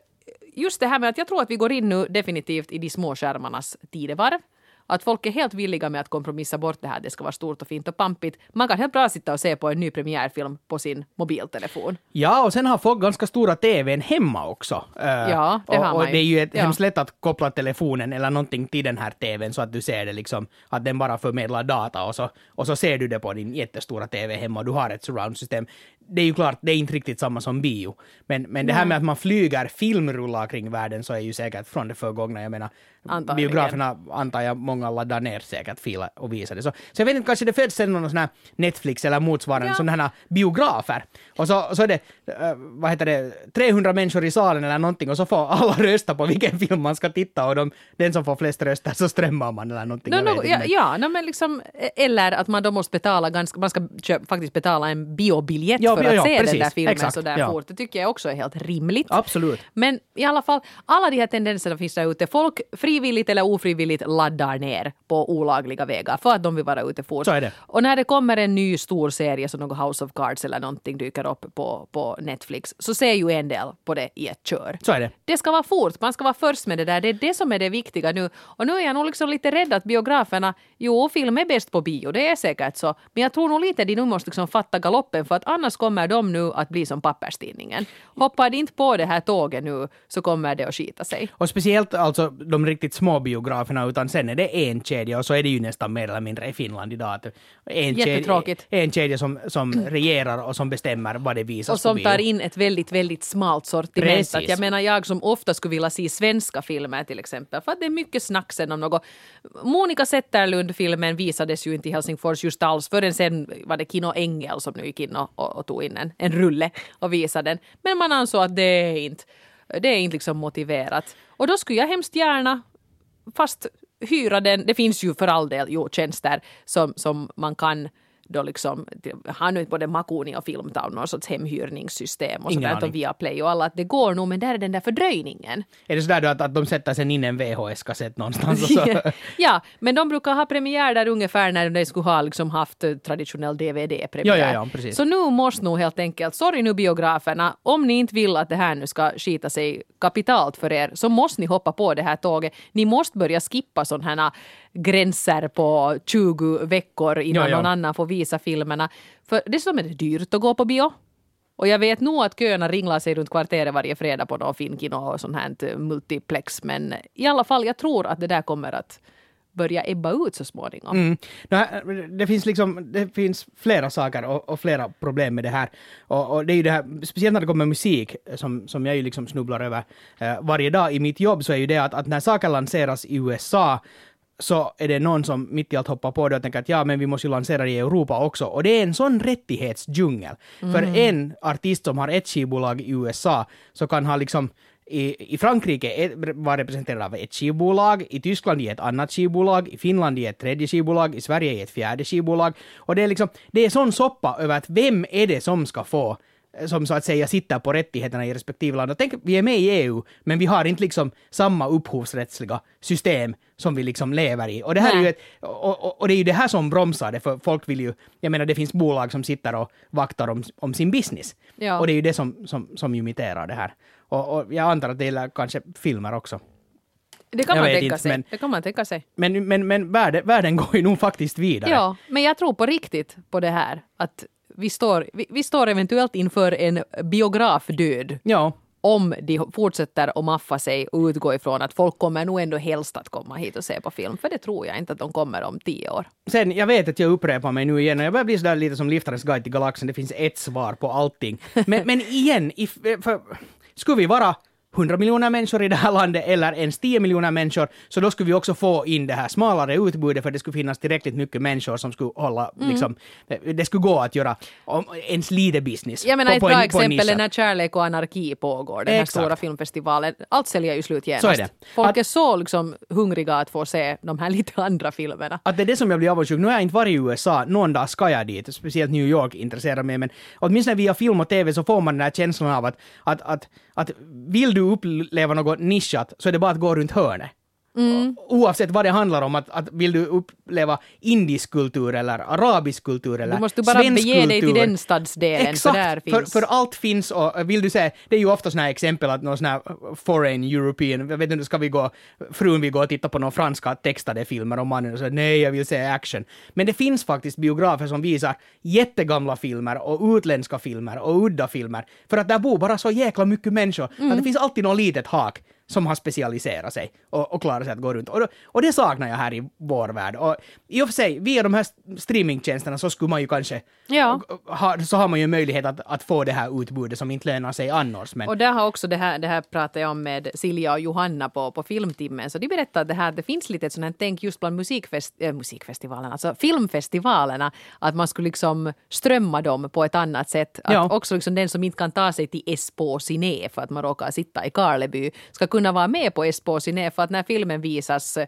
just det här med att jag tror att vi går in nu definitivt i de små skärmarnas tidevarv. Att folk är helt villiga med att kompromissa bort det här. Det ska vara stort och fint och pampigt. Man kan helt bra sitta och se på en ny premiärfilm på sin mobiltelefon. Ja, och sen har folk ganska stora TVn hemma också. Uh, ja, det har man Och det är ju ett, ja. hemskt lätt att koppla telefonen eller någonting till den här TVn så att du ser det liksom, att den bara förmedlar data och så, och så ser du det på din jättestora TV hemma och du har ett surround-system det är ju klart, det är inte riktigt samma som bio. Men, men det här med att man flyger filmrullar kring världen så är ju säkert från det förgångna. Jag menar, Antagligen. biograferna antar jag många laddar ner säkert filer och visar det. Så, så jag vet inte, kanske det föds sen någon sån här Netflix eller motsvarande, ja. sådana här biografer. Och så, så är det, uh, vad heter det, 300 människor i salen eller någonting och så får alla rösta på vilken film man ska titta och de, den som får flest röster så strömmar man eller någonting. No, no, ja, ja no, men liksom, eller att man då måste betala ganska, man ska köpa, faktiskt betala en biobiljett ja, för att ja, se precis, den där filmen exakt, så där ja. fort. Det tycker jag också är helt rimligt. Absolut. Men i alla fall, alla de här tendenserna finns där ute. Folk frivilligt eller ofrivilligt laddar ner på olagliga vägar för att de vill vara ute fort. Så är det. Och när det kommer en ny stor serie som något House of Cards eller någonting dyker upp på, på Netflix så ser ju en del på det i ett kör. Så är det. Det ska vara fort, man ska vara först med det där. Det är det som är det viktiga nu. Och nu är jag nog liksom lite rädd att biograferna, jo film är bäst på bio, det är säkert så. Men jag tror nog lite de nu måste liksom fatta galoppen för att annars kommer de nu att bli som papperstidningen. Hoppar de inte på det här tåget nu så kommer det att skita sig. Och speciellt alltså de riktigt små biograferna, utan sen är det en kedja och så är det ju nästan mer eller mindre i Finland idag. En Jättetråkigt. Kedja, en kedja som, som regerar och som bestämmer vad det visas Och som tar in ett väldigt, väldigt smalt sortiment. Att jag menar jag som ofta skulle vilja se svenska filmer till exempel, för att det är mycket snack sen om något. Monica Zetterlund-filmen visades ju inte i Helsingfors just alls förrän sen var det Kino Engel som nu gick in och, och, och tog in en, en rulle och visade den. Men man ansåg att det är inte, det är inte liksom motiverat. Och då skulle jag hemskt gärna, fast hyra den, det finns ju för all del jo, tjänster som, som man kan då liksom, har nu både Makuni och Filmtown någon sorts hemhyrningssystem och sådär och Viaplay och alla att det går nog men där är den där fördröjningen. Är det sådär då att, att de sätter sen in en VHS-kassett någonstans? Och så? ja, men de brukar ha premiär där ungefär när de skulle ha liksom haft eh, traditionell DVD-premiär. Ja, ja, ja, precis. Så nu måste nog helt enkelt, sorry nu biograferna, om ni inte vill att det här nu ska skita sig kapitalt för er så måste ni hoppa på det här tåget. Ni måste börja skippa sådana här gränser på 20 veckor innan ja, ja. någon annan får visa filmerna. För dessutom är det dyrt att gå på bio. Och jag vet nog att köerna ringlar sig runt kvarteret varje fredag på någon Finkino och sånt här eh, multiplex. Men i alla fall, jag tror att det där kommer att börja ebba ut så småningom. Mm. Det, finns liksom, det finns flera saker och, och flera problem med det här. Och, och, det är ju det här, speciellt när det kommer musik, som, som jag ju liksom snubblar över eh, varje dag i mitt jobb, så är ju det att, att när saker lanseras i USA så är det någon som mitt i allt hoppar på det och tänker att ja, men vi måste ju lansera det i Europa också. Och det är en sån rättighetsdjungel. Mm. För en artist som har ett skivbolag i USA så kan ha liksom i, i Frankrike var representerad av ett skivbolag, i Tyskland i ett annat skivbolag, i Finland i ett tredje skivbolag, i Sverige i ett fjärde skivbolag. Och det är liksom, det är sån soppa över att vem är det som ska få som så att säga sitter på rättigheterna i respektive land. Och tänk, vi är med i EU, men vi har inte liksom samma upphovsrättsliga system som vi liksom lever i. Och det här är ju ett, och, och, och, det är ju det här som bromsar det, för folk vill ju, jag menar det finns bolag som sitter och vaktar om, om sin business. Ja. Och det är ju det som, som, som imiterar det här. Och, och jag antar att det gäller kanske filmer också. Det kan, man tänka inte, sig. Men, det kan man tänka sig. Men, men, men världen, världen går ju nog faktiskt vidare. Ja, men jag tror på riktigt på det här. Att vi står, vi, vi står eventuellt inför en biografdöd. Ja. Om de fortsätter att maffa sig och utgå ifrån att folk kommer nog ändå helst att komma hit och se på film. För det tror jag inte att de kommer om tio år. Sen, jag vet att jag upprepar mig nu igen och jag börjar bli sådär lite som Liftarens guide till galaxen. Det finns ett svar på allting. Men, men igen, if, för, skulle vi vara 100 miljoner människor i det här landet eller ens 10 miljoner människor, så då skulle vi också få in det här smalare utbudet för det skulle finnas tillräckligt mycket människor som skulle hålla, mm. liksom, det skulle gå att göra om, ens lite business. Jag menar på, ett bra exempel är när Kärlek och anarki pågår, den här Exakt. stora filmfestivalen. Allt säljer ju slut genast. Så är det. Folk att, är så liksom hungriga att få se de här lite andra filmerna. Att det är det som jag blir avundsjuk. Nu har jag inte varit i USA, någon dag ska jag dit, speciellt New York intresserar mig, men åtminstone via film och TV så får man den här känslan av att, att, att, att vill du uppleva något nischat så är det bara att gå runt hörnet. Mm. Oavsett vad det handlar om, att, att vill du uppleva indisk kultur eller arabisk kultur eller Du måste bara bege dig till den stadsdelen, Exakt, för där finns... För, för allt finns och vill du säga, det är ju ofta sådana här exempel att någon sån här foreign European, jag vet inte, ska vi gå, frun vill gå och titta på några franska textade filmer och mannen säger nej, jag vill se action. Men det finns faktiskt biografer som visar jättegamla filmer och utländska filmer och udda filmer, för att där bor bara så jäkla mycket människor, mm. att det finns alltid något litet hak som har specialiserat sig och, och klarat sig att gå runt. Och, och det saknar jag här i vår värld. Och i och för sig, via de här streamingtjänsterna så skulle man ju kanske ja. ha, så har man ju möjlighet att, att få det här utbudet som inte lönar sig annars. Men... Och där har också det här, det här pratade jag om med Silja och Johanna på, på filmtimmen, så de berättade att det här, det finns lite ett sånt här tänk just bland musikfest, äh, musikfestivalerna, alltså filmfestivalerna, att man skulle liksom strömma dem på ett annat sätt. Att ja. också liksom den som inte kan ta sig till Espo Cine för att man råkar sitta i Karleby ska kunna vara med på Esbo Cine för att när filmen visas eh,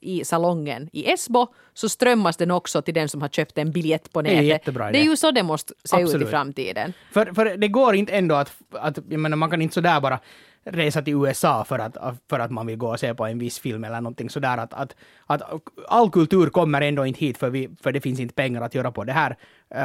i salongen i Esbo så strömmas den också till den som har köpt en biljett på nätet. Det är, jättebra det är ju så det måste se Absolut. ut i framtiden. För, för det går inte ändå att, att jag menar, man kan inte sådär bara resa till USA för att, för att man vill gå och se på en viss film eller någonting sådär. Att, att, att all kultur kommer ändå inte hit för, vi, för det finns inte pengar att göra på det här.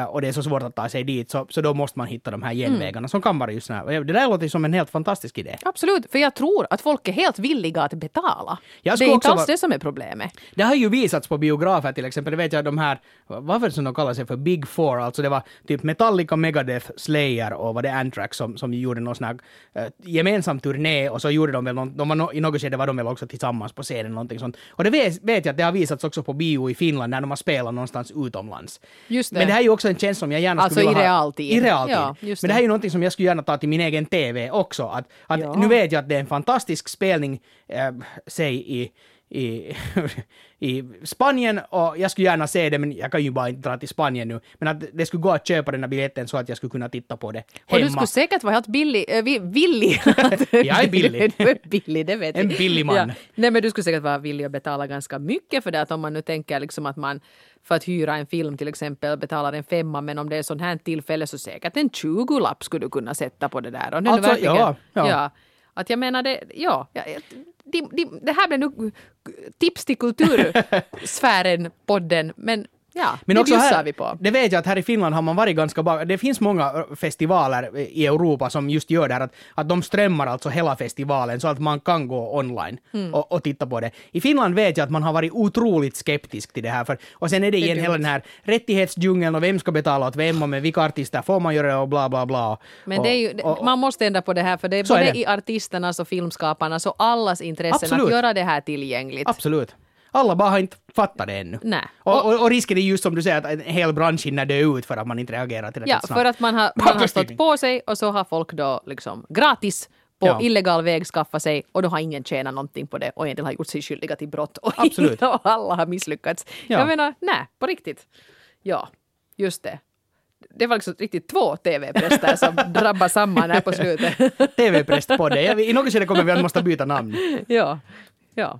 Och det är så svårt att ta sig dit, så, så då måste man hitta de här genvägarna mm. som kan vara just här. Det där låter som en helt fantastisk idé. Absolut, för jag tror att folk är helt villiga att betala. det är inte alls det som är problemet. Det har ju visats på biografer till exempel, det vet jag de här, vad var det som de kallar sig för, Big Four, alltså det var typ Metallica, Megadeth, Slayer och var det Anthrax som, som gjorde någon sån här uh, gemensam turné och så gjorde de väl någon, de var no, i något skede var de väl också tillsammans på scenen någonting sånt. Och det vet, vet jag att det har visats också på bio i Finland när de har spelat någonstans utomlands. Just det. Men det här är ju också en känsla som jag gärna alltså skulle vilja ha. Alltså i realtid? I realtid. Ja, Men det här är ju någonting som jag skulle gärna ta till min egen TV också. Att, att ja. Nu vet jag att det är en fantastisk spelning, äh, säg i i, i Spanien och jag skulle gärna se det men jag kan ju bara inte dra till Spanien nu. Men att det skulle gå att köpa den här biljetten så att jag skulle kunna titta på det hemma. Och du skulle säkert vara helt billig, äh, villig. jag är billig. du är billig, det vet. En billig man. Ja. Nej men du skulle säkert vara villig att betala ganska mycket för det att om man nu tänker liksom att man för att hyra en film till exempel betalar en femma men om det är sånt här tillfälle så säkert en 20-lapp skulle du kunna sätta på det där. Och alltså, verkligen, ja, ja. ja. Att jag menar det, ja, de, det, det här blir nu tips till kultursfären, podden, men Ja, Men det också bjussar här, vi på. Det vet jag att här i Finland har man varit ganska bak. Det finns många ö, festivaler i Europa som just gör det här att, att de strömmar alltså hela festivalen så att man kan gå online Mm. och, och titta på det. I Finland vet jag att man har varit otroligt skeptisk till det här. För, och sen är det igen hela den här rättighetsdjungeln och vem ska betala åt vem och med vilka artister får man göra det och bla bla bla. Men och, det är ju, och, man måste ändra på det här för det är Så är både det. i artisternas och filmskaparnas och allas intressen Absolut. att göra det här tillgängligt. Absolut. Alla bara har inte fattat det ännu. Nej. Och, och, och risken är just som du säger att en hel bransch hinner dö ut för att man inte reagerar tillräckligt Ja, snabbt. för att man har, man har stått på sig och så har folk då liksom gratis på Ja. illegal väg skaffat sig och då har ingen tjänat någonting på det och egentligen har gjort sig skyldiga till brott och, Absolut. och alla har misslyckats. Ja. Jag menar, nej, på riktigt. Ja, just det. Det var liksom riktigt två TV-präster som drabbade samman här på slutet. TV-prästpodden. I något skede kommer vi att måste byta namn. ja, ja.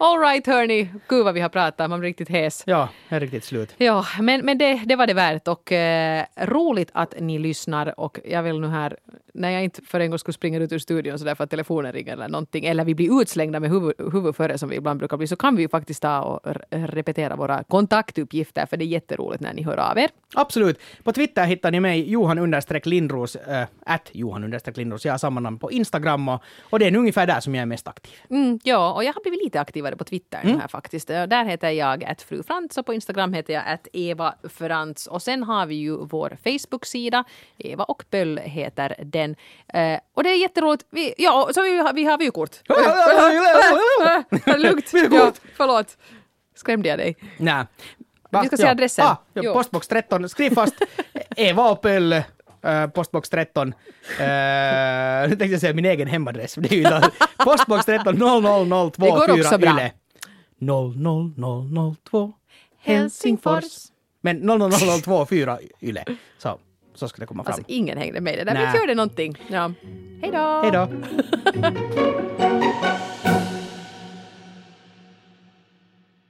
All right hörni, gud vad vi har pratat, man blir riktigt hes. Ja, det är riktigt slut. Ja, men, men det, det var det värt och eh, roligt att ni lyssnar och jag vill nu här, när jag inte för en gång skulle springa ut ur studion så där för att telefonen ringer eller någonting, eller vi blir utslängda med huvud, huvud före som vi ibland brukar bli, så kan vi ju faktiskt ta och repetera våra kontaktuppgifter för det är jätteroligt när ni hör av er. Absolut. På Twitter hittar ni mig, Johan understreck Lindros, äh, at Johan understreck Lindros. Jag har samma namn på Instagram och, och det är ungefär där som jag är mest aktiv. Mm, ja, och jag har blivit lite aktivare på Twitter nu här faktiskt. Eh, Där heter jag att fru Frans och på Instagram heter jag att Eva Frans. Och sen har vi ju vår Facebook-sida. Eva och Pöll heter den. Eh, och det är jätteroligt. Vi, ja, så vi, har- vi har vykort. Lugnt. Ja, förlåt. Skrämde jag dig? Nej. Vi ska se adressen. Ah, postbox 13. Skriv fast Eva och Pöll, äh, postbox 13. Äh, nu tänkte jag säga min egen hemadress. Det är ju postbox 13 00002 Det går också bra. Yle. 00002 Helsingfors. Men 00002 4 Yle. Så, så ska det komma fram. Alltså ingen hängde med i det där. Vi gör det någonting. Ja. Hej då! Hej då!